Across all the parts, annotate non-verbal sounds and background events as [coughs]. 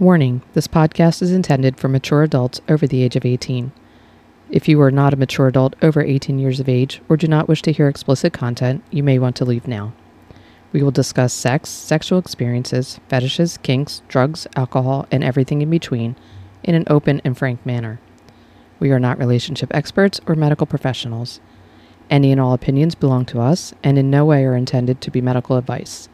Warning this podcast is intended for mature adults over the age of 18. If you are not a mature adult over 18 years of age or do not wish to hear explicit content, you may want to leave now. We will discuss sex, sexual experiences, fetishes, kinks, drugs, alcohol, and everything in between in an open and frank manner. We are not relationship experts or medical professionals. Any and all opinions belong to us and in no way are intended to be medical advice.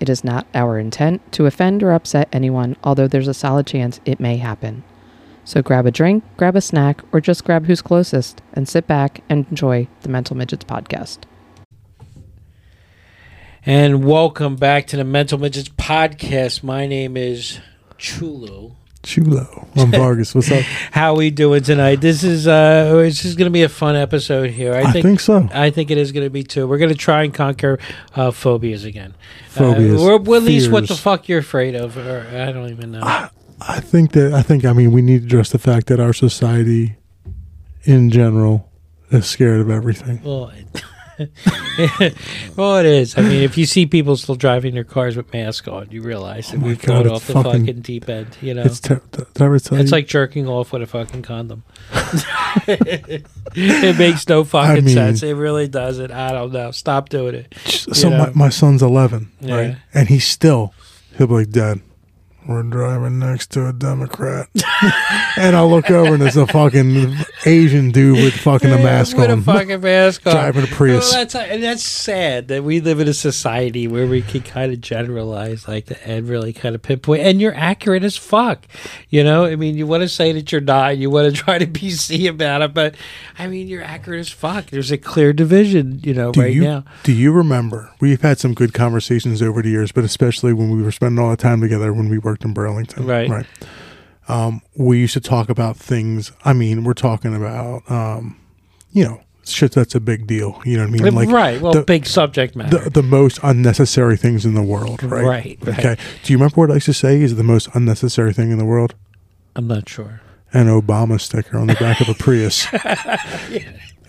It is not our intent to offend or upset anyone, although there's a solid chance it may happen. So grab a drink, grab a snack, or just grab who's closest and sit back and enjoy the Mental Midgets podcast. And welcome back to the Mental Midgets podcast. My name is Chulo. Chulo. I'm Vargas. What's up? [laughs] How we doing tonight? This is uh it's just gonna be a fun episode here. I think so. I think it is going to be too. We're going to try and conquer uh, phobias again. Phobias, Uh, or at least what the fuck you're afraid of. Or I don't even know. I think that I think I mean we need to address the fact that our society, in general, is scared of everything. well, [laughs] [laughs] well, it is. I mean, if you see people still driving their cars with masks on, you realize oh that Oh we've God, gone off the fucking- fucking deep end. You know, It's ter- I It's you? like jerking off with a fucking condom. [laughs] it makes no fucking mean- sense. It really doesn't. I don't know. Stop doing it. so you my, my son's 11, Yeah. right? And he's still he'll be like, Dad, we're driving next to a Democrat, [laughs] and I'll look over and there's a fucking Asian dude with fucking a mask with on. a fucking mask on. Driving a Prius. Well, that's and that's sad that we live in a society where we can kind of generalize like that and really kind of pinpoint. And you're accurate as fuck. You know, I mean, you want to say that you're not. You want to try to be [laughs] C about it, but I mean, you're accurate as fuck. There's a clear division. You know, do right you now. do you remember? We've had some good conversations over the years, but especially when we were spending all the time together when we worked in Burlington. Right. Right. Um, we used to talk about things. I mean, we're talking about, um, you know, shit that's a big deal. You know what I mean? Like right. Well, the- big subject matter. the, the most unnecessary things in the world. Right. Right, right. Okay. Do you remember what I used to say is the most unnecessary thing in the world? I'm not sure. An Obama sticker on the back of a Prius. [laughs]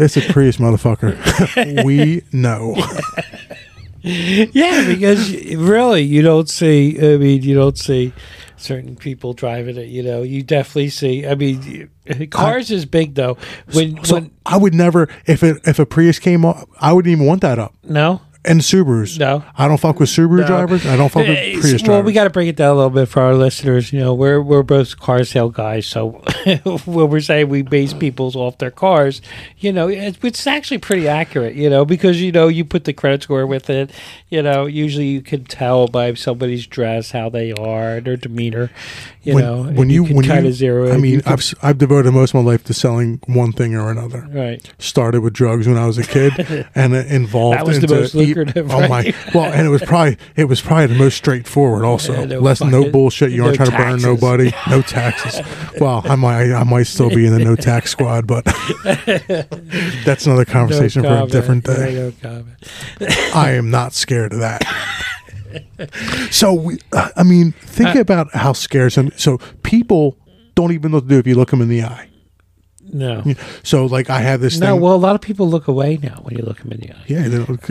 It's a Prius, motherfucker. [laughs] we know. Yeah, [laughs] [laughs] because really, you don't see. I mean, you don't see certain people driving it. You know, you definitely see. I mean, cars is big though. When So when I would never, if it if a Prius came up, I wouldn't even want that up. no. And Subarus. No. I don't fuck with Subaru No. drivers. I don't fuck with Prius drivers. well, we got to break it down a little bit for our listeners. You know, we're we're both car sale guys, so [laughs] when we're saying we base people's off their cars, you know, it's, it's actually pretty accurate. You know, because you know you put the credit score with it. You know, usually you can tell by somebody's dress how they are, their demeanor. You when, know, when and you, can when kind you, of zero. I mean, can- I've s- I've devoted most of my life to selling one thing or another. right. Started with drugs when I was a kid, [laughs] and it involved That was the into most lucrative, Oh my! Well, and it was probably it was probably the most straightforward. Also, no less no bullshit. You no aren't trying to burn nobody. [laughs] No taxes. well, I might I might still be in the no tax squad, but [laughs] that's another conversation No for a different day. I am not scared of that. so, we, uh, I mean, think Uh, about how scared some. So, people don't even know what to do if you look them in the eye. No. So, like, I have this No, thing. well, a lot of people look away now when you look them in the eye. yeah,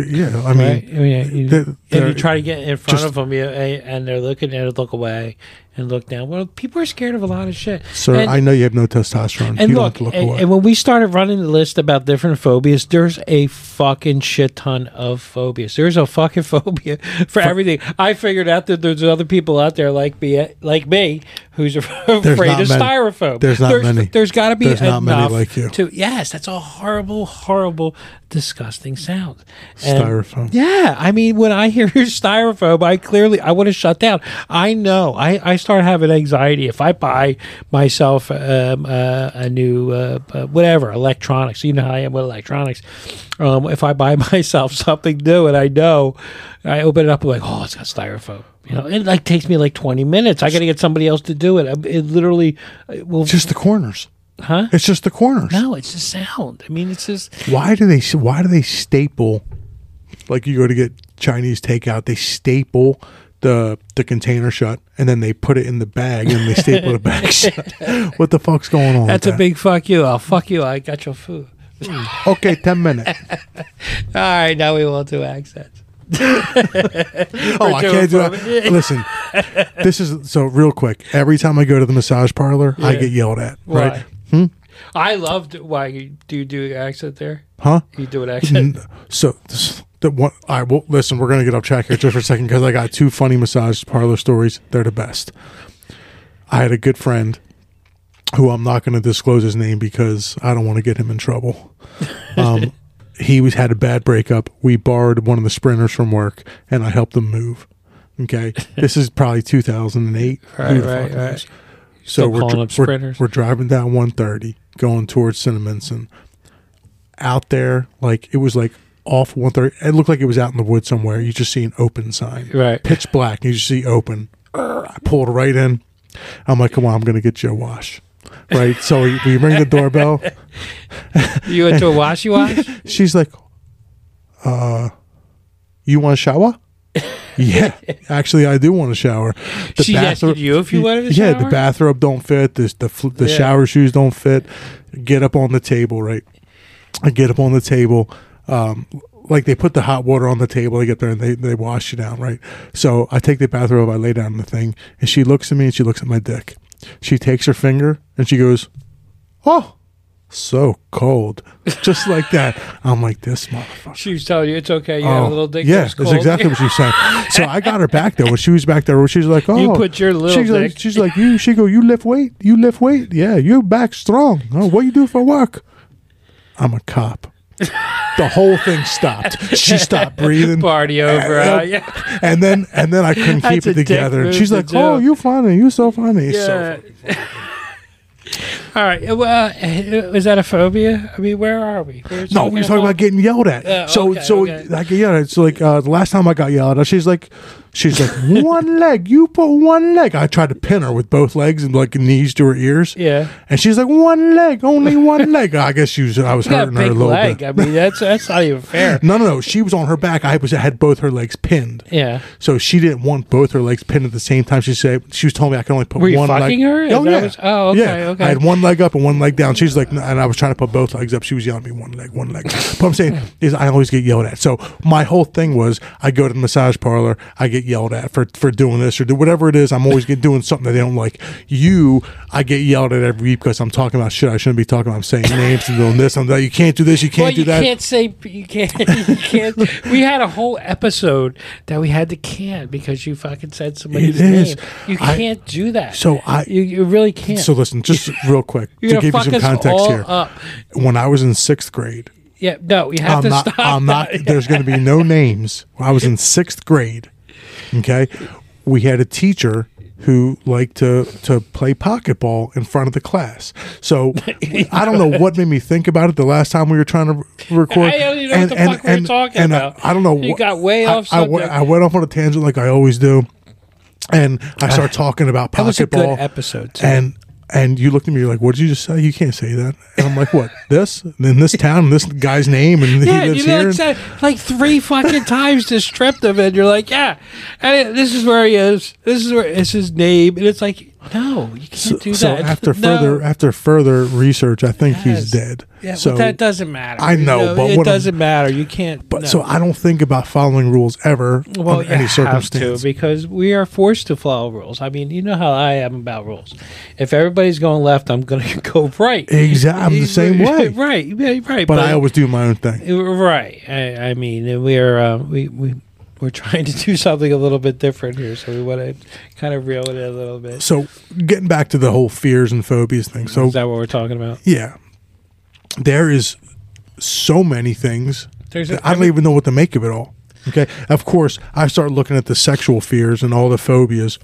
yeah. I mean, right? I mean, you, they're- if you try to get in front just- of them, you, and they're looking at it, look away and look down. Well, people are scared of a lot of shit. sir, and, I know you have no testosterone. and you look, look and, and when we started running the list about different phobias, there's a fucking shit ton of phobias. There's a fucking [laughs] phobia for everything. I figured out that there's other people out there like me, like me, who's [laughs] afraid of many. styrofoam. There's not many. There's got to be There's not many like you. To yes, that's a horrible, horrible, disgusting sound. And- Styrofoam. yeah, I mean, when I hear your [laughs] styrofoam, I clearly I want to shut down. I know I, I start having anxiety if I buy myself um, uh, a new uh, uh, whatever electronics. You know how I am with electronics. Um, if I buy [laughs] myself something new and I know, I open it up and like, oh, it's got styrofoam. You know, it like takes me like twenty minutes. I got to get somebody else to do it. It literally it will. Just the corners. huh? It's just the corners. No, it's the sound. I mean, it's just Why do they? Why do they staple? Like you go to get Chinese takeout, they staple the the container shut, and then they put it in the bag, and they staple the bag [laughs] shut. What the fuck's going on? that's a big fuck you. I'll fuck you. I got your food. okay. Ten minutes. [laughs] All right, now we won't do accents. [laughs] Oh, I can't do that. Listen, this is so real quick. Every time I go to the massage parlor, I get yelled at. Why? Right? Hmm? I loved why you do you do accent there? Huh? You do an accent. So this, the one. Right. Well, listen. We're gonna get off track here just for a second because I got two funny massage parlor stories. They're the best. I had a good friend who I'm not going to disclose his name because I don't want to get him in trouble. [laughs] Um, he was had a bad breakup. We borrowed one of the sprinters from work, and I helped him move. Okay, [laughs] this is probably 2008. Who Right, right, right. Still So we're, up we're, sprinters. we're driving down 130, going towards Cinnaminson. Out there, like it was like off 130. It looked like it was out in the woods somewhere. You just see an open sign, Right. pitch black. You just see open. I pulled right in. I'm like, come on, I'm gonna get you a wash. Right. So we, we ring the doorbell. [laughs] You went to a washy wash? [laughs] She's like, uh, you want a shower? [laughs] yeah, actually, I do want a shower. The She bathrobe- you if you wanted a shower. Yeah, the bathrobe don't fit. The the, the Yeah. shower shoes don't fit. Get up on the table, right? I get up on the table. Um, like they put the hot water on the table. I get there and they, they wash you down, right? So I take the bathrobe, I lay down on the thing, and she looks at me and she looks at my dick. She takes her finger and she goes, "Oh, so cold," just like that. I'm like, this motherfucker. She was telling you it's okay. You have a little dick. Oh, Yeah, that's cold. exactly what she said. So I got her back there. When she was back there, she was like, "Oh, You put your little she's dick. Like, she's like, "You." She go, "You lift weight. You lift weight. Yeah, you back strong. Oh, what you do for work?" I'm a cop. The whole thing stopped. She stopped [laughs] breathing. Party over. Uh, uh, yeah. And then and then I couldn't keep it together. And she's to like, do. "Oh, you funny. You so funny." So Yeah. [laughs] All right. Well, uh, is that a phobia? I mean, where are we? We're No, we're talking about getting yelled at. Yeah, so, okay, so okay. I get yelled at. So, like uh, the last time I got yelled at, she's like, she's like, one [laughs] leg. You put one leg. I tried to pin her with both legs and like knees to her ears. Yeah. And she's like, one leg, only one [laughs] leg. I guess she was. I was You hurting her a little leg. bit. I mean, that's that's not even [laughs] fair. No, no, no. She was on her back. I was had both her legs pinned. Yeah. So she didn't want both her legs pinned at the same time. She said she was telling me I can only put Were you one fucking leg. her? Oh, is Oh that yeah. what- oh, okay, yeah. okay. I had one leg up and one leg down. She's like, and I was trying to put both legs up. She was yelling at me, one leg, one leg. But I'm saying is I always get yelled at. So my whole thing was I go to the massage parlor, I get yelled at for for doing this or do whatever it is. I'm always get doing something that they don't like. You, I get yelled at every week because I'm talking about shit I shouldn't be talking about. I'm saying names and doing this. I'm like, you can't do this. You can't well, do you that. can't say you can't. [laughs] You can't. we had a whole episode that we had to can because you fucking said somebody's name. You I- can't do that. So I- you, you really can't. So listen, just [laughs] real quick to give you some context here. up. When I was in sixth grade, Yeah, no, you have I'm to not. stop. I'm not. There's going to be no [laughs] names. I was in sixth grade. Okay, we had a teacher who liked to to play pocket ball in front of the class. So [laughs] I don't know what made me think about it the last time we were trying to record. I don't even know what the fuck we were talking and, uh, about. I don't know. You wh- got way I- off I, went- I went off on a tangent like I always do, and I started [sighs] talking about That was pocket ball. good episode. Too. And and you looked at me, you're like, "What did you just say? You can't say that." And I'm like, "What? [laughs] This in this town, and this guy's name, and yeah, he you lives like here." said like three fucking times descriptive, and you're like, yeah, and this is where he is. This is where it's his name, and it's like, no, you can't so, do so after No. further after further research, I think Yes. he's dead. yeah, so but that doesn't matter. I You know, but it what I'm- doesn't matter. You can't. but no. so I don't think about following rules ever well, under you any have circumstance. to because we are forced to follow rules. I mean, you know how I am about rules. If everybody's going left, I'm going [laughs] to go right. Exactly, I'm the same way. [laughs] right, yeah, right. But I always do my own thing. Right. I, I mean, we're uh, we we we're trying to do something a little bit different here, so we want to kind of reel it in a little bit. So getting back to the whole fears and phobias thing. So Is that what we're talking about? yeah, there is so many things There's I don't even know what to make of it all. Okay. Of course, I start looking at the sexual fears and all the phobias.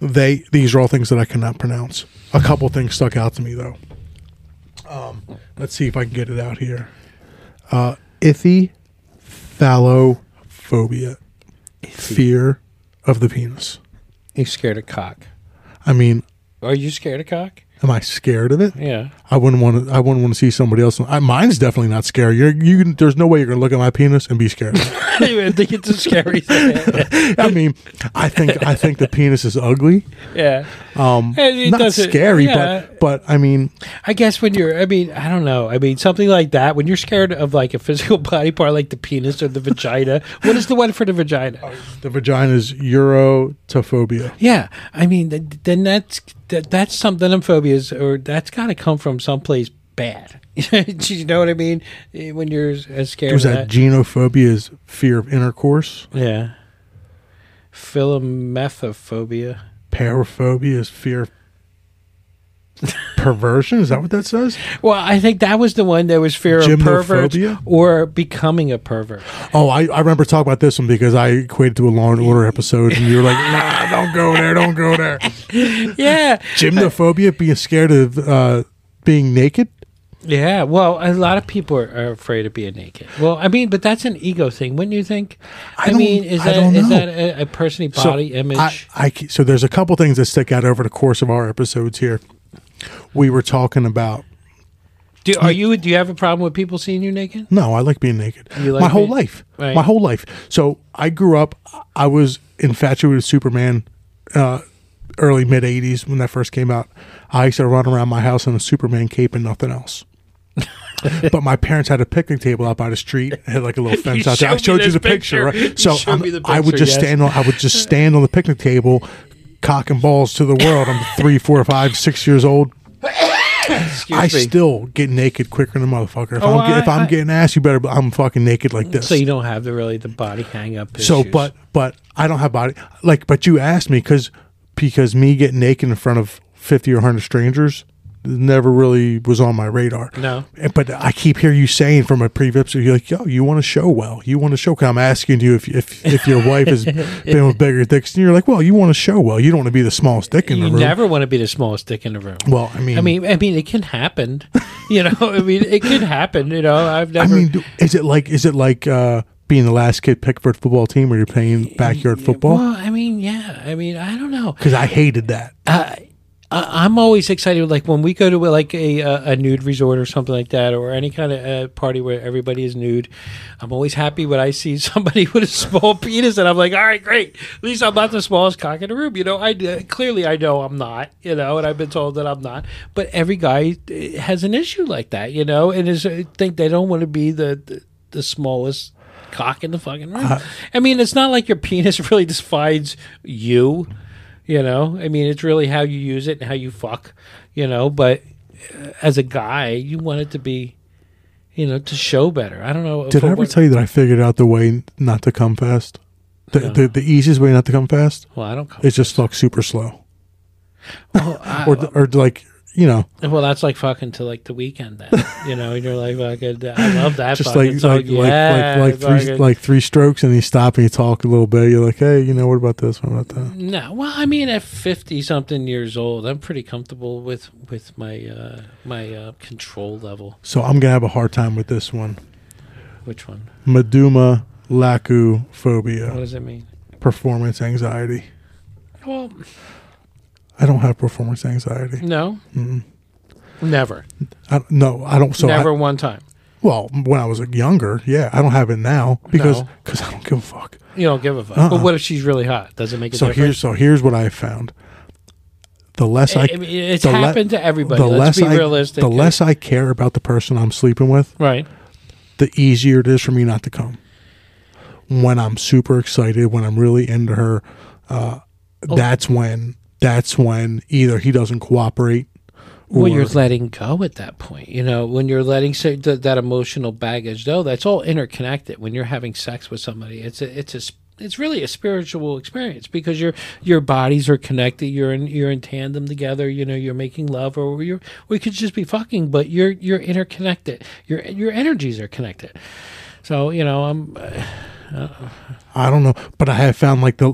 They these are all things that I cannot pronounce. A couple things stuck out to me though. Um, let's see if I can get it out here. Uh, ithyphallophobia, fear of the penis. you scared of cock. I mean, Are you scared of cock? Am I scared of it? Yeah. I wouldn't want to. I wouldn't want to see somebody else. I, mine's definitely not scary. You're, you can, there's no way you're going to look at my penis and be scared. I [laughs] think it's a scary thing. [laughs] I mean, I think I think the penis is ugly. yeah. Um, It- it not doesn't- scary, yeah. But I mean, I guess when you're, I mean, I don't know. I mean, something like that, when you're scared of like a physical [laughs] body part like the penis or the vagina, what is the one for the vagina? the vagina is eurotophobia. Yeah. I mean, th- then that's, that, that's something, them phobias, or that's got to come from someplace bad. [laughs] Do you know what I mean? Eh, When you're as scared Was of that that. genophobia? Is fear of intercourse? yeah. Philomethophobia. Paraphobia is fear of perversion. Is that what that says? Well, I think that was the one that was fear of perverts or becoming a pervert. Oh, I, I remember talking about this one because I equated to a Law and Order episode, and you were like, "Nah, don't go there, don't go there." [laughs] Yeah. Gymnophobia, being scared of uh, being naked. Yeah, well, a lot of people are, afraid of being naked. Well, I mean, but that's an ego thing, wouldn't you think? I, don't- mean, is I that don't is that a, a person's So, body image? I, I so there's a couple things that stick out over the course of our episodes here. We were talking about do are you do you have a problem with people seeing you naked? no, I like being naked. Like my whole being- life, Right. my whole life. So I grew up. I was infatuated with Superman. Uh, early mid '80s when that first came out. I used to run around my house in a Superman cape and nothing else. [laughs] but my parents had a picnic table out by the street. It had like a little [laughs] fence out there. I showed you the picture, picture. Right? So showed I'm- me the I would just yes. stand on. I would just [laughs] stand on the picnic table, cock and balls to the world. I'm three, four, five, six years old. Excuse I me. still get naked quicker than a motherfucker. If Oh, I'm get- if I- I'm I- getting ass, you better. I'm fucking naked like this. so you don't have the really the body hang up. So, issues. but but I don't have body like. But you asked me because because me getting naked in front of fifty or hundred strangers never really was on my radar. no, But I keep hearing you saying from a previous you're like, yo, you want to show well. You want to show. I'm asking you if if if your wife has [laughs] been with bigger dicks, and you're like, well, you want to show well. You don't want to be the smallest dick in you the room. You never want to be the smallest dick in the room. well, I mean, I mean, I mean, it can happen. [laughs] You know, I mean, it can happen. You know, I've never. I mean, is it like is it like uh, being the last kid picked for a football team where you're playing backyard football? Well, I mean, yeah. I mean, I don't know. Because I hated that. I, I'm always excited, like when we go to like a a nude resort or something like that, or any kind of uh, party where everybody is nude. I'm always happy when I see [laughs] somebody with a small penis, and I'm like, all right, great. At least I'm not the smallest cock in the room. You know, I uh, clearly I know I'm not. You know, and I've been told that I'm not. But every guy uh, has an issue like that. You know, and is uh, think they don't want to be the, the the smallest cock in the fucking room. I mean, it's not like your penis [laughs] really defines you. You know, I mean, it's really how you use it and how you fuck. You know, but uh, as a guy, you want it to be, you know, to show better. I don't know. Did I ever what- tell you that I figured out the way not to come fast? The, No. the, the easiest way not to come fast Well, I don't. Come, is just fuck super slow, well, I- or or like you know, well, that's like fucking to like the Weeknd. Then you know, and you're like, fucking, I love that. just like song. like, yeah, like like like three fucking- like three strokes, and you stop and you talk a little bit. You're like, hey, you know, what about this? What about that? No, well, I mean, at fifty something years old, I'm pretty comfortable with with my uh my uh control level. So I'm gonna have a hard time with this one. Which one? Meduma lacu phobia. What does it mean? performance anxiety. Well, I don't have performance anxiety. no, Mm-mm. never, I, no, I don't. So I- never one time. well, when I was younger, yeah, I don't have it now because No. because I don't give a fuck. You don't give a fuck. Uh-uh. But what if she's really hot? Does it make a So difference? here's so here's what I found. The less I, I mean, it's the le- happened to everybody. the Let's less be I, realistic. the less I care about the person I'm sleeping with, right. the easier it is for me not to come. When I'm super excited, when I'm really into her, uh, Oh. that's when that's when either he doesn't cooperate, or When you're letting go at that point, you know, when you're letting say th- that emotional baggage go, that's all interconnected. When you're having sex with somebody, it's a, it's a it's really a spiritual experience because your your bodies are connected. You're in you're in tandem together. You know, you're making love, or you're we could just be fucking, but you're you're interconnected. Your your energies are connected. So you know, I'm. Uh, I don't know, but I have found like the.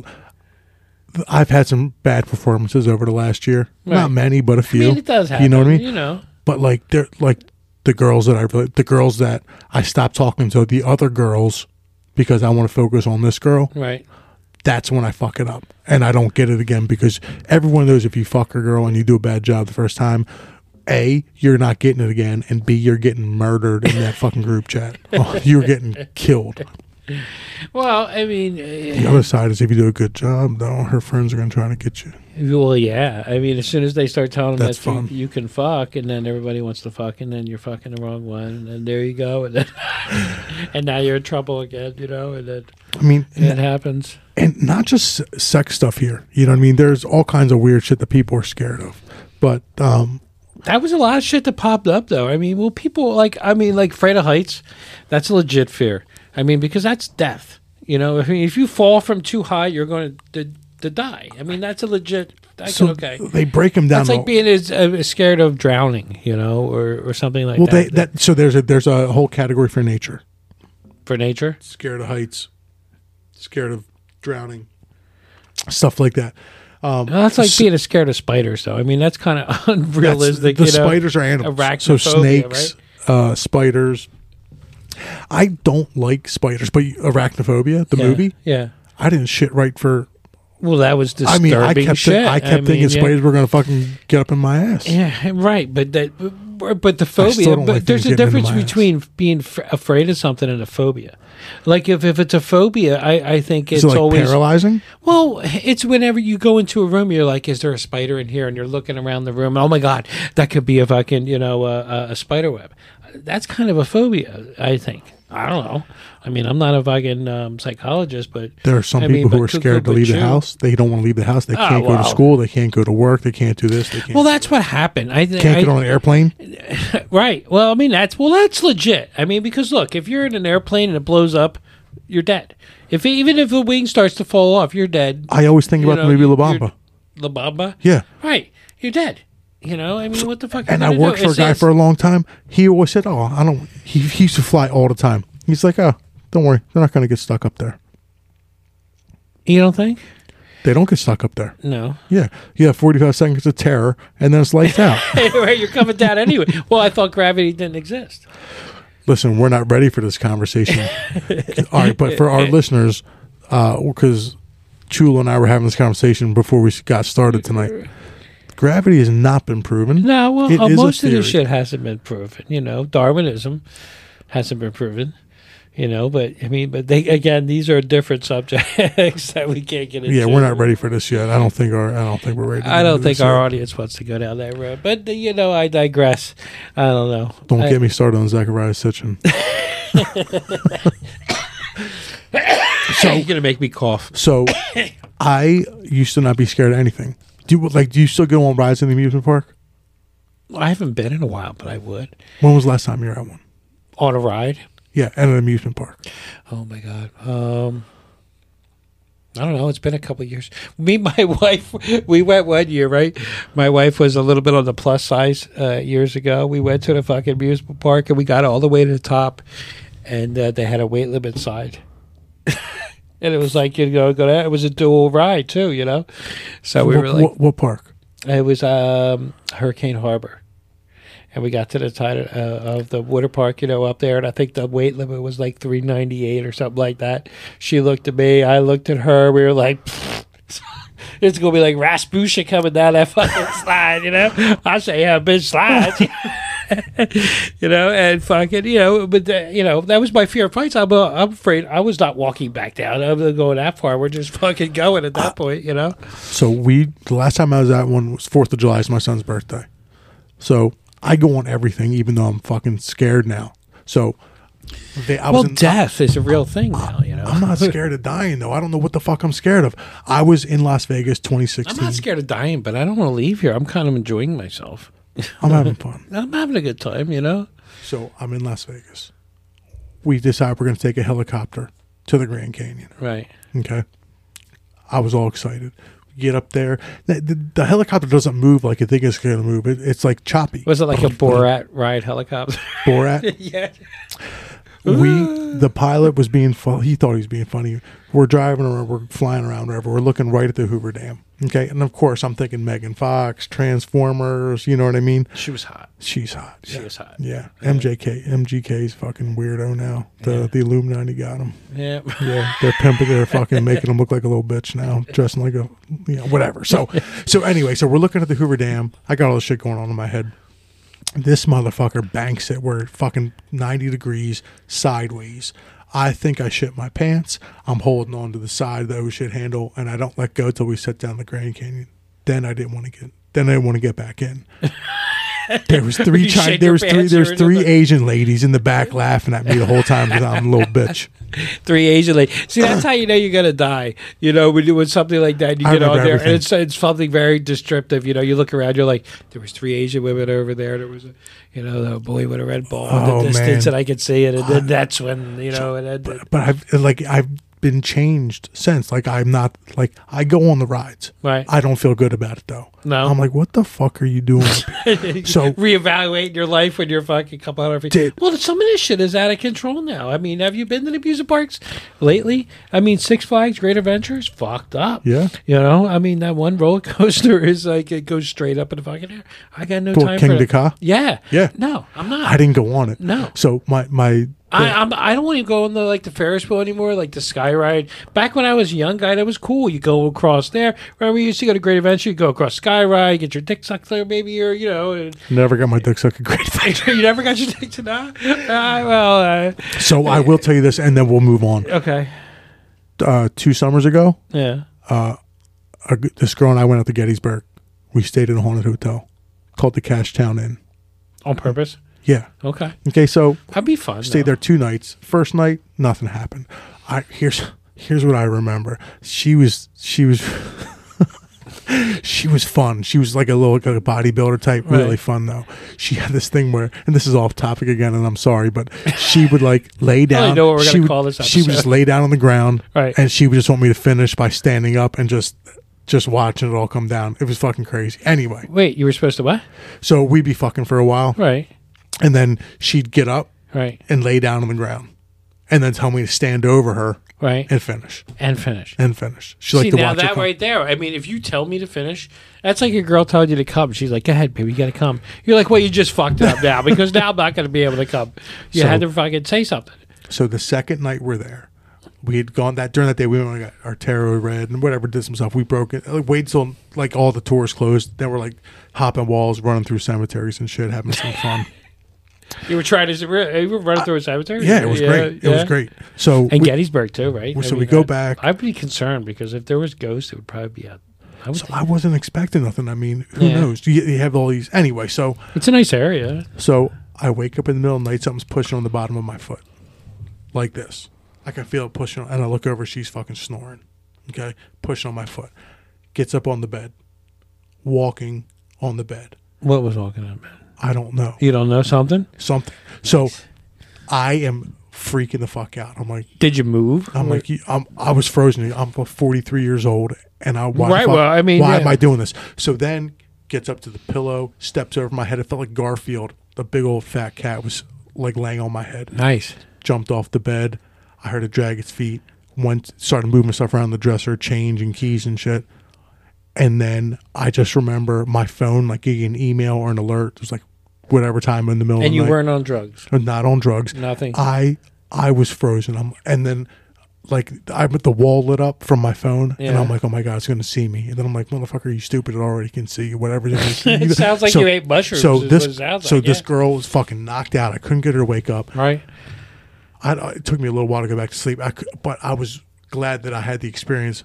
I've had some bad performances over the last year. Right. Not many, but a few. mean, it does happen. You know what I mean? You know. but like they're like the girls that I really, the girls that I stopped talking to the other girls because I want to focus on this girl. Right. that's when I fuck it up and I don't get it again because everyone knows if you fuck a girl and you do a bad job the first time, A, you're not getting it again, and B, you're getting murdered in that fucking group chat. Oh, [laughs] you're getting killed. Well, I mean, The uh, other side is if you do a good job, though, her friends are going to try to get you. well, yeah. I mean, as soon as they start telling them That's that you, fun. you can fuck, and then everybody wants to fuck, and then you're fucking the wrong one, and there you go, and then [laughs] and now you're in trouble again, you know, and then I mean, it happens. and not just sex stuff here. You know what I mean? There's all kinds of weird shit that people are scared of. But um, That was a lot of shit that popped up, though. I mean, well, people like, I mean, like afraid of heights. That's a legit fear. I mean, because that's death. You know, if, if you fall from too high, you're going to, to die. I mean, that's a legit. That's so okay. they break them down. That's like being as, uh, scared of drowning, you know, or, or something like well, that. they that so there's a there's a whole category for nature. for nature. Scared of heights, scared of drowning, stuff like that. Um, Well, that's like s- being scared of spiders, though. I mean, that's kind of [laughs] unrealistic. The you know? spiders are animals. So snakes, uh, spiders. I don't like spiders, but arachnophobia, the Yeah, movie, Yeah. I didn't shit right for. Well, that was I disturbing mean, I kept shit. I kept thinking mean, yeah. spiders were going to fucking get up in my ass. Yeah, right. But that, but the phobia. But like there's a difference my ass. between being f- afraid of something and a phobia. Like if, if it's a phobia, I, I think it's it like always paralyzing? well. It's whenever you go into a room, you're like, "Is there a spider in here?" And you're looking around the room. Oh my god, that could be a fucking you know a spider web. That's kind of a phobia, I think. I don't know. I mean, I'm not a fucking um, psychologist, but There are some I mean, people who but are scared to leave the chew. house. They don't want to leave the house. They Ah, can't go to school. They can't go to work. They can't do this. They can't. well, that's what happened. I can't I- get on an airplane. [laughs] Right. Well, I mean that's well that's legit. I mean because look, if you're in an airplane and it blows up, you're dead. If even if the wing starts to fall off, you're dead. I always think You about know, the movie La Bamba. La Bamba. Yeah, Right. You're dead. You know. I mean, what the fuck? and I worked do? for a guy for a long time. He always said, "Oh, I don't." He, he used to fly all the time. He's like, "Oh, don't worry, they're not going to get stuck up there. You don't think? They don't get stuck up there." No. Yeah, you have forty-five seconds of terror, and then it's lights out. [laughs] You're coming down anyway. Well, I thought gravity didn't exist. Listen, we're not ready for this conversation. [laughs] all right, but for our listeners, uh, because Chulo and I were having this conversation before we got started tonight. Gravity has not been proven. No. Well, uh, most of this shit hasn't been proven. You know, Darwinism hasn't been proven. You know, but I mean, but they again, these are different [laughs] subjects that we can't get into. Yeah, we're not ready for this yet. I don't think our I don't think we're ready. To I don't think our yet. audience wants to go down that road. But uh, you know, I digress. I don't know. Don't I- get me started on Zecharia Sitchin. [laughs] so You're gonna make me cough. So, [coughs] I used to not be scared of anything. Do you like? Do you still go on rides in the amusement park? I haven't been in a while, but I would When was the last time you were at one? on a ride. Yeah, at an amusement park. Oh my god. Um, I don't know. It's been a couple of years. [laughs] Me, and my [laughs] wife, we went one year, right? My wife was a little bit on the plus size uh, years ago. We went to the fucking amusement park and we got all the way to the top, and uh, they had a weight limit sign. [laughs] and it was like you know, go there. It was a dual ride too, you know. So we what, were like, what, what park? it was um, Hurricane Harbor. And we got to the side of, uh, of the water park, you know, up there, and I think the weight limit was like three ninety eight or something like that. She looked at me, I looked at her. We were like, [laughs] "It's gonna be like Rasputia coming down that fucking [laughs] slide," you know. I say, "Yeah, bitch, slides," [laughs] [laughs] you know, and fucking, you know. But uh, you know, that was my fear of heights. I'm, uh, I'm afraid I was not walking back down. I'm going that far. We're just fucking going at that point, you know. So we the last time I was at one was Fourth of July. It's my son's birthday. So I go on everything, even though I'm fucking scared now. So they, I Well, was in, death is a real thing now, you know. I'm not [laughs] scared of dying though. I don't know what the fuck I'm scared of. I was in Las Vegas 2016. I'm not scared of dying, but I don't want to leave here. I'm kind of enjoying myself. I'm having fun. I'm having a good time, you know. So I'm in Las Vegas. We decide we're going to take a helicopter to the Grand Canyon. Right. Okay. I was all excited. Get up there. The, the, the helicopter doesn't move like you think it's going to move. It, it's like choppy. Was it like a [laughs] Borat ride helicopter? Borat. [laughs] yeah. We ah. the pilot was being he thought he was being funny we're driving around we're flying around wherever we're looking right at the hoover dam Okay, and of course I'm thinking Megan Fox, Transformers. You know what I mean? She was hot. She's hot. She yeah. was hot. Yeah, MJK, MGK's fucking weirdo now. The Yeah. the Illuminati got him. Yeah. Yeah, they're pimping. They're fucking making him look like a little bitch now, [laughs] dressing like a you know whatever. So so anyway, so we're looking at the Hoover Dam. I got all this shit going on in my head. This motherfucker banks it where fucking ninety degrees sideways. I think I shit my pants. I'm holding on to the side of the shit handle, and I don't let go till we sit down the Grand Canyon. Then I didn't want to get. Then I didn't want to get back in. [laughs] [laughs] There was three there was three pants, there was three the- Asian ladies in the back laughing at me the whole time because I'm a little bitch. [laughs] Three Asian ladies. See, [laughs] that's how you know you're gonna die. You know, when you when something like that, you I get on there, everything. and it's it's something very descriptive. You know, you look around, you're like, there was three Asian women over there. There was a, you know, the boy with a red ball in Oh, the distance, man. and I could see it, and then that's when you know, and then, but, but I've like I've been changed since. Like I'm not like I go on the rides. right. I don't feel good about it though. No. I'm like, what the fuck are you doing? [laughs] So- [laughs] reevaluate your life when you're fucking a couple hundred feet. Did- well, some of this shit is out of control now. I mean, have you been to the amusement parks lately? I mean, Six Flags Great Adventures fucked up. Yeah. You know, I mean, that one roller [laughs] coaster is like it goes straight up in the fucking air. I got no What, time King for. Dakar? Yeah. Yeah. No, I'm not. I didn't go on it. No. So my my I, I'm, I don't want to go on the like the Ferris wheel anymore, like the sky ride. Back when I was a young guy, that was cool. You go across there. Remember, we used to go to Great Adventure. You go across sky ride, get your dick sucked there, maybe, or you know, and never got my dick sucked at great Adventure. [laughs] you never got your dick that. Uh, well, uh, So I will tell you this, and then we'll move on. okay, Uh, two summers ago, yeah, g this girl and I went out to Gettysburg. We stayed in a haunted hotel called the Cashtown Inn. on purpose. Yeah. Okay, Okay. So that'd be fun. stayed though. there two nights. First night, nothing happened. I here's here's what I remember. She was she was [laughs] she was fun. She was like a little like a bodybuilder type, really Right. fun though. She had this thing where, and this is off topic again, and I'm sorry, but she would like [laughs] lay down. know what we're she gonna would, call this She would just lay down on the ground, Right. and she would just want me to finish by standing up and just just watching it all come down. It was fucking crazy. Anyway, Wait, you were supposed to what? so we'd be fucking for a while, Right, and then she'd get up right, and lay down on the ground, and then tell me to stand over her right, and finish and finish. and finish. She like to now watch that right there. I mean, if you tell me to finish, that's like a girl telling you to come. She's like, "Go ahead, baby, you got to come." You're like, "Well, you just fucked it up now [laughs] because now I'm not going to be able to come." You So- had to fucking say something. So the second night we're there, we had gone that during that day. We went and got our tarot read and whatever, did some stuff. We broke it. Like, wait till like all the tours closed. Then we're like hopping walls, running through cemeteries and shit, having some fun. [laughs] You were trying to you were running through a cemetery. yeah, it was great. It was great. so And we, Gettysburg too, right? so we go back- I'd be concerned because if there was ghosts, it would probably be out. I so I wasn't expecting nothing. I mean, who Yeah. knows? You, you have all these anyway. So it's a nice area. so I wake up in the middle of the night. Something's pushing on the bottom of my foot, like this. I can feel it pushing, and I look over. She's fucking snoring. Okay, pushing on my foot. Gets up on the bed, walking on the bed. What was walking on, man? I don't know You don't know something? something. So I am freaking the fuck out. I'm like, Did you move? I'm like, I'm, I was frozen. I'm 43 years old, and I why the Right, fuck- well, I mean, why yeah. am I doing this? So then gets up to the pillow, steps over my head. It felt like Garfield, the big old fat cat, was like laying on my head. nice. Jumped off the bed. I heard it drag its feet. Went, started moving stuff around the dresser, changing keys and shit. And then I just remember my phone like getting an email or an alert. It was like whatever time in the middle And of you the night. weren't on drugs. I'm not on drugs. Nothing. I I was frozen. I'm and then like I put the wall lit up from my phone, and I'm like, oh my god, it's gonna see me. And then I'm like, motherfucker, you stupid! It already can see you. Whatever. It, [laughs] sounds like So- you ate mushrooms. So this sounds so like, this yeah. girl was fucking knocked out. I couldn't get her to wake up. right? I, it took me a little while to go back to sleep. I could, but I was glad that I had the experience.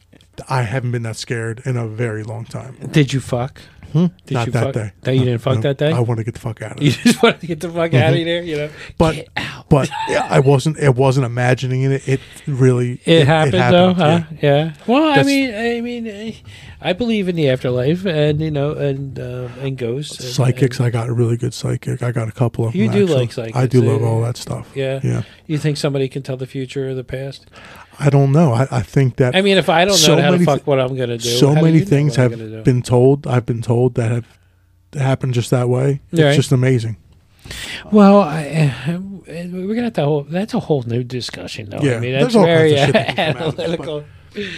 I haven't been that scared in a very long time. Did you fuck? Did Not you that fuck? day. No, you didn't fuck No, that day. I want to get the fuck out of you it. just want to get the fuck out of there. You know, But get out. but yeah, I wasn't. It wasn't imagining it. It really. It, happened, though, yeah. huh? Yeah. Well, I mean, I mean, eh, I believe in the afterlife, and you know, and uh, and ghosts. and- Psychics, and- I got a really good psychic. I got a couple of You them. do actually. like psychics, I do eh? love all that stuff. yeah. Yeah. You think somebody can tell the future or the past? I don't know. I, I think that I mean, if I don't know So how to fuck th- what I'm going to do, so do many things have been told. I've been told that have happened just that way. It's Right. just amazing. Well, I, uh, we're gonna have to whole. That's a whole new discussion, though. I Yeah, mean, that's very kinds of shit that can come out of this, analytical.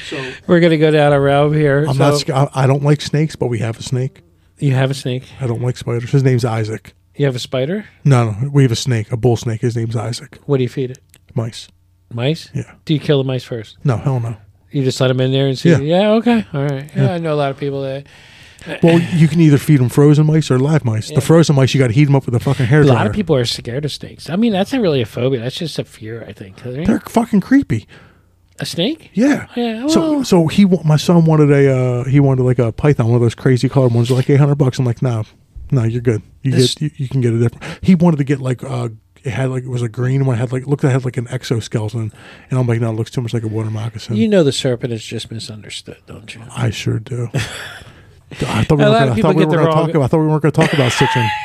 So We're gonna go down a realm here. I'm so not. I I don't like snakes, but we have a snake. you have a snake. I don't like spiders. His name's Isaac. You have a spider. No, no, we have a snake, a bull snake. His name's Isaac. What do you feed it? Mice. Mice. Yeah. Do you kill the mice first? No, hell no. You just let them in there and see. Yeah. Yeah. okay. All right. Yeah, Yeah. I know a lot of people that. Well, you can either feed them frozen mice or live mice. Yeah. The frozen mice, you got to heat them up with a fucking hair A lot of people are scared of snakes. I mean, that's not really a phobia. That's just a fear. I think. Mean, They're fucking creepy. a snake. Yeah. Yeah. So, well, so he, wa- my son wanted a, uh, he wanted like a python, one of those crazy colored ones, like eight hundred bucks. I'm like, no, no, you're good. You This- get, you, you can get a different. He wanted to get like, uh, it had like it was a green one. It had like looked, it had like an exoskeleton, and I'm like, no, it looks too much like a water moccasin. you know the serpent is just misunderstood, don't you? I sure do. [laughs] I thought we were lot gonna, of I people thought we get were the going to wrong- talk about. I thought we weren't going to talk about Sitchin. [laughs]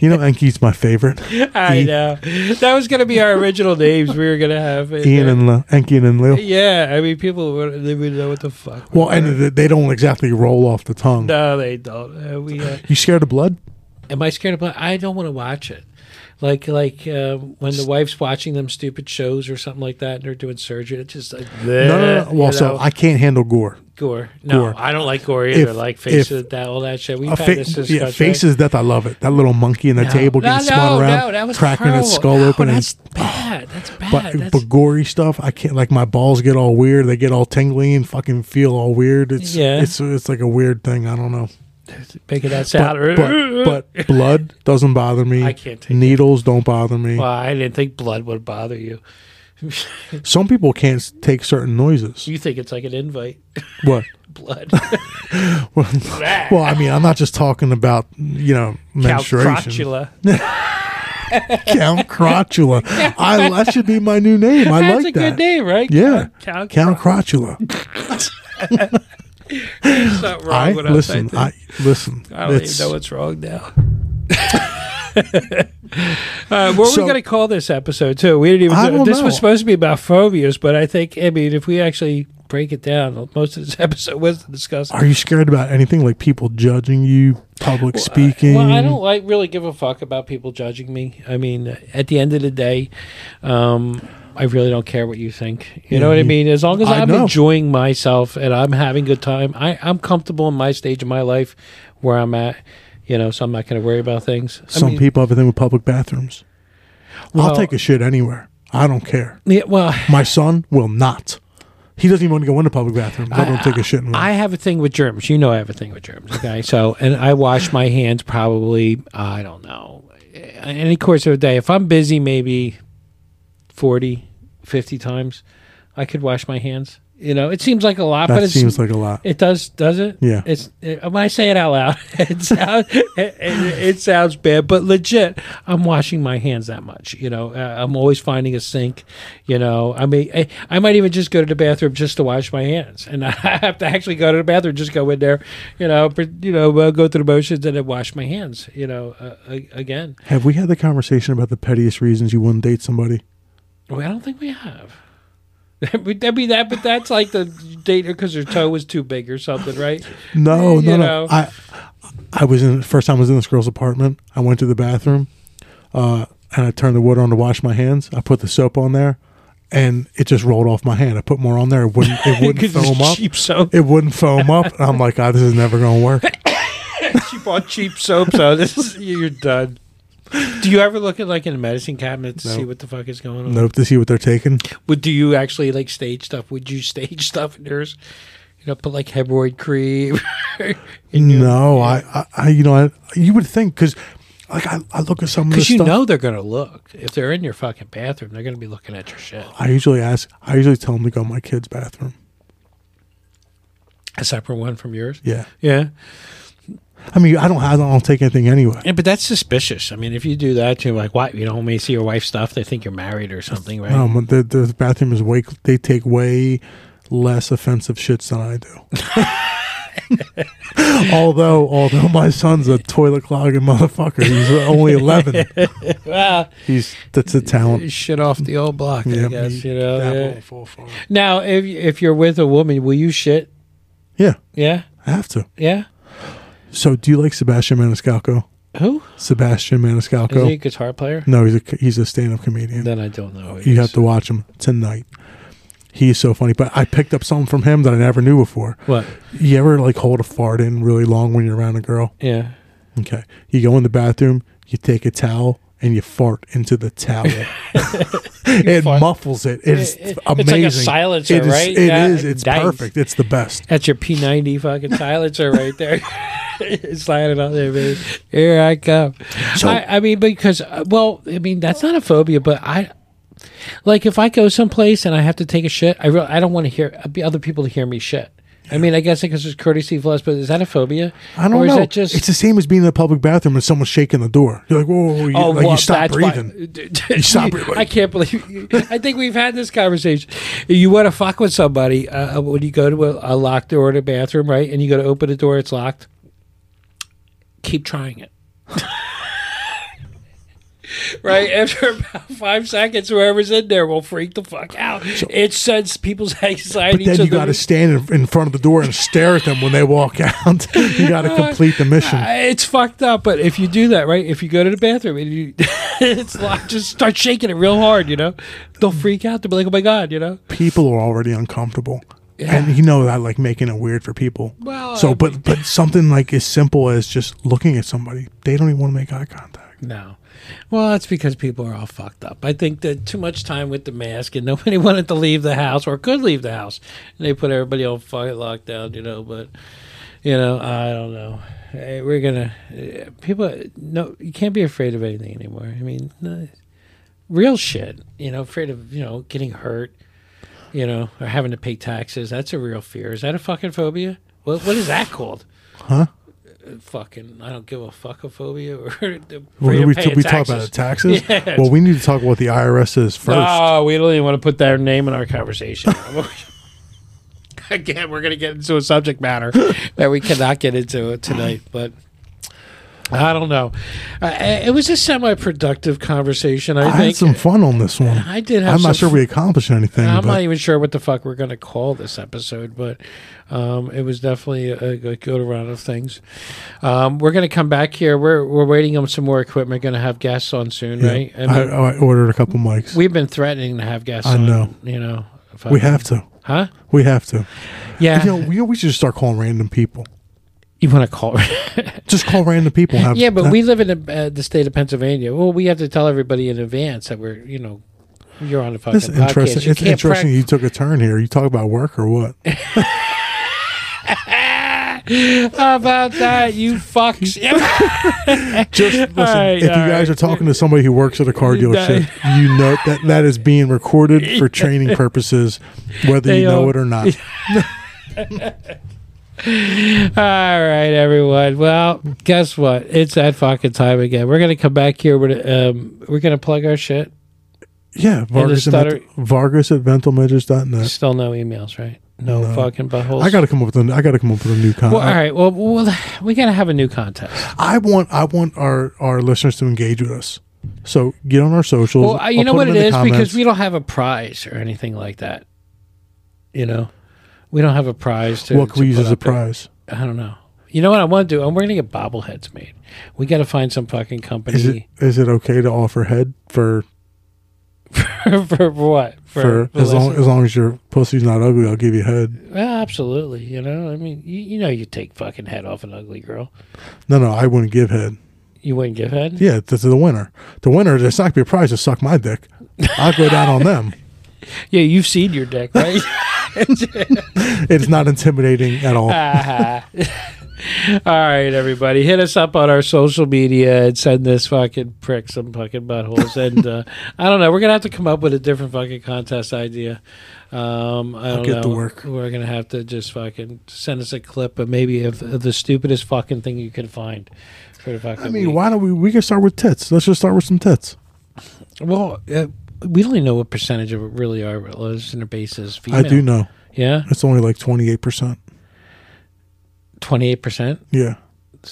You know, Enki's my favorite. I E- know that was going to be our original names we were going to have. Ian there. and Le- Enki Enlil. yeah, I mean, people would they would know what the fuck. Well, and th- they don't exactly roll off the tongue. no, they don't. Uh, we uh, You scared of blood? am I scared of blood? I don't want to watch it. Like like uh, when the wife's watching them stupid shows or something like that, and they're doing surgery. It's just like No, no, no. Well, so I can't handle gore. gore. No, gore. I don't like gore either. If- like faces, if- that all that shit. We've had this discussion. yeah, faces death. I love it. That little monkey in the No. table getting no, spun around, no, that was cracking horrible. its skull open. and- That's [sighs] bad. That's bad. but that's, but gory stuff, I can't. Like my balls get all weird. They get all tingly and fucking feel all weird. It's Yeah. It's it's like a weird thing. I don't know. Making that But, sound. but, [laughs] but blood doesn't bother me. I can't take Needles don't bother me. well, I didn't think blood would bother you. [laughs] Some people can't take certain noises. You think it's like an invite? What? [laughs] Blood. Well, well, I mean, I'm not just talking about you know Count menstruation. Crotula. Count Crotula. I that should be my new name. I That's like a that. good name, right? Yeah. Count, Count Crotula. There's something wrong I with us, listen. I, I listen. I don't even know what's wrong now. [laughs] uh, what are So- we going to call this episode too? We didn't even. I this know. was supposed to be about phobias, but I think I mean if we actually break it down, most of this [laughs] episode was to discuss. Are you scared about anything like people judging you, public speaking? Well, I don't like really give a fuck about people judging me. I mean, at the end of the day, um, I really don't care what you think. You know what I mm-hmm. mean? As long as I I'm know. enjoying myself and I'm having a good time, I, I'm comfortable in my stage of my life where I'm at. You know, so I'm not going to worry about things. I Some mean, people have a thing with public bathrooms. Well- I'll take a shit anywhere. I don't care. Yeah, well, My son will not. He doesn't even want to go into a public bathrooms. I don't take a shit in one. I have a thing with germs. You know, I have a thing with germs. Okay, so and I wash my hands probably I don't know any course of the day. If I'm busy, maybe 40, 50 times, I could wash my hands. You know, it seems like a lot, but it seems like a lot. it does, does it? Yeah. It's it, when I say it out loud, [laughs] it sounds it, it, it sounds bad, but legit, I'm washing my hands that much. You know, uh, I'm always finding a sink. You know, I mean, I, I might even just go to the bathroom just to wash my hands, and [laughs] I have to actually go to the bathroom, just go in there, you know, you know, uh, go through the motions and then wash my hands. You know, uh, again. Have we had the conversation about the pettiest reasons you wouldn't date somebody? Well, I don't think we have. [laughs] Would that be that? But that's like the date because her toe was too big or something, right? No, You no, know. no. I I was in first time I was in this girl's apartment. I went to the bathroom, uh, and I turned the water on to wash my hands. I put the soap on there, and it just rolled off my hand. I put more on there. It wouldn't. It [laughs] wouldn't foam up. cheap soap. It wouldn't foam up. And I'm like, God, this is never going to work. [laughs] she bought cheap soap, so this is you're done. Do you ever look at like in a medicine cabinet to No. see what the fuck is going on? Nope. To see what they're taking. Would do you actually like stage stuff? Would you stage [laughs] stuff in yours? You know, put like hemorrhoid cream. [laughs] in your- No, yeah. I, I, I, you know, I, you would think because, like, I, I look at some of Because you stuff. know they're gonna look if they're in your fucking bathroom. They're gonna be looking at your shit. I usually ask. I usually tell them to go in my kid's bathroom. A separate one from yours. Yeah. Yeah. I mean, I don't. I don't take anything anyway. Yeah, but that's suspicious. I mean, if you do that to like, what you don't want see your wife's stuff, they think you're married or something, right? No, but the, the bathroom is way. They take way less offensive shits than I do. [laughs] although, although my son's a toilet clogging motherfucker, he's only eleven. [laughs] well, He's that's a talent. shit off the old block, I guess. You know. yeah. full. Now, if if you're with a woman, will you shit? Yeah, Yeah, I have to. yeah. So, do you like Sebastian Maniscalco? Who Sebastian is he? A Maniscalco? guitar player? No, he's a he's a stand up comedian. Then I don't know. who he You have to watch him tonight. He's so funny. But I picked up something from him that I never knew before. What? You ever like hold a fart in really long when you're around a girl? Yeah. Okay. You go in the bathroom, you take a towel, and you fart into the towel. [laughs] [laughs] it fart. muffles it. It's It- it- amazing. it's like a silencer, It is- right? It Yeah, is. It's nice. perfect. It's the best. That's your P90 fucking silencer right there. [laughs] Slide it on there, baby. Here I come. So- I, I mean, because, uh, well, I mean, that's not a phobia, but I, like, if I go someplace and I have to take a shit, I re- I don't want to hear uh, other people to hear me shit. I mean, I guess because it's courtesy us, but is that a phobia? I don't or know. Is that just it's the same as being in a public bathroom and someone's shaking the door. You're like, whoa, whoa, whoa. You, like, well, you stop why- breathing. [laughs] You stop breathing. I can't believe. You, I think we've had this conversation. You want to fuck with somebody uh, when you go to a, a locked door in a bathroom, right? And you go to open the door, it's locked. Keep trying it. [laughs] [laughs] right [laughs] after about five seconds, whoever's in there will freak the fuck out. it sends people's [laughs] anxiety. But then you got to stand in, front of the door and stare at them when they walk out. you got to complete the mission. Uh, it's fucked up, but if you do that, right? If you go to the bathroom and you, it's locked, just start shaking it real hard, you know? They'll freak out. They'll be like, "Oh my god," you know? People are already uncomfortable. Yeah. And you know that like making it weird for people. Well, so I but but something like as simple as just looking at somebody, they don't even want to make eye contact. No. Well, that's because people are all fucked up. I think that too much time with the mask and [laughs] nobody wanted to leave the house or could leave the house. And they put everybody on fucking lockdown, you know, but you know, I don't know. Eh, We're gonna eh, people no you can't be afraid of anything anymore. I mean, no, real shit, you know, afraid of, you know, getting hurt, you know, or having to pay taxes. That's a real fear. Is that a fucking phobia? What what is that called? Huh? Fucking, I don't give a fucckophobia or [laughs] afraid Well, of we, we talk about taxes. taxes. [laughs] Yeah. Well, we need to talk about what the IRS is first. No, we don't even want to put their name in our conversation. [laughs] Again, we're going to get into a subject matter that we cannot get into tonight, but I don't know. Uh, it was a semi-productive conversation. I, I, think had some fun on this one. I did have I'm not sure we accomplished anything. I'm not even sure what the fuck we're going to call this episode, but um, it was definitely a, a good round of things. Um, we're going to come back here. We're we're waiting on some more equipment. Going to have guests on soon, yeah, right? I, mean, I ordered a couple mics. we've been threatening to have guests. I on, know. You know, we have to. huh? We have to. Yeah. You know, we, we should just start calling random people. You want to call? [laughs] Just call random people. Have, yeah, but we live in the, uh, the state of Pennsylvania. Well, we have to tell everybody in advance that we're, you know, you're on a fucking This interesting. You It's interesting. you took a turn here. You talk about work or what? [laughs] How about that, you fucks? [laughs] Just listen. Right, if you guys right. are talking to somebody who works at a car dealership, you know that that is being recorded for training purposes, whether They you know all- it or not. All right, everyone. Well, guess what? It's that fucking time again. We're gonna come back here. With, um, we're gonna plug our shit. Yeah, Vargas at, stutter- Vargas at mentalmidgets.net. Still no emails, right? No, No. fucking buttholes. I got to come up with a, I got to come up with a new contest. Well, all right. Well, well, [sighs] we gotta have a new contest. I want I want our our listeners to engage with us. So get on our socials. Well, you I'll know what it is comments. because we don't have a prize or anything like that. You know, we don't have a prize to. what can we use as a up there. prize? I don't know. You know what I want to do? I'm going to get bobbleheads made. We got to find some fucking company Is it is it okay to offer head for for, [laughs] for what? for, as long as long as your pussy's not ugly? I'll give you head. Well, absolutely. You know, I mean, you, you know, you take fucking head off an ugly girl. No, no, I wouldn't give head. You wouldn't give head. Yeah, to, to the winner. The winner, it's not gonna be a prize to suck my dick. I'll go down on them. [laughs] Yeah, you've seen your dick, right? [laughs] [laughs] It's not intimidating at all. Ah. [laughs] All right, everybody, hit us up on our social media and send this fucking prick some fucking buttholes. And uh, I don't know, we're gonna have to come up with a different fucking contest idea. Um, I don't get know. to work. We're gonna have to just fucking send us a clip of maybe of, of the stupidest fucking thing you can find for the fucking. I mean, week. why don't we? We can start with tits. Let's just start with some tits. Well, uh, we don't even know what percentage of it really are listener base is female. I do know Yeah, it's only like twenty eight percent. twenty eight percent. Yeah,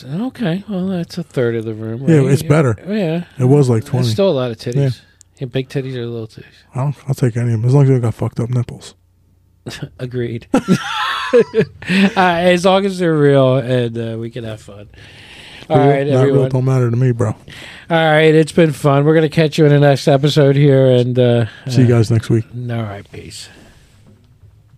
Okay, well that's a third of the room. yeah, it's better. Yeah, It was like It's twenty. still a lot of titties. Yeah. Yeah. big titties or little titties. I'll, I'll take any of them as long as they got fucked up nipples. [laughs] Agreed. [laughs] uh, as long as they're real and uh, we can have fun. All Real- right, not real everyone. don't matter to me, bro. All right, it's been fun. We're gonna catch you in the next episode here, and uh, See you guys next week. uh, all right, peace.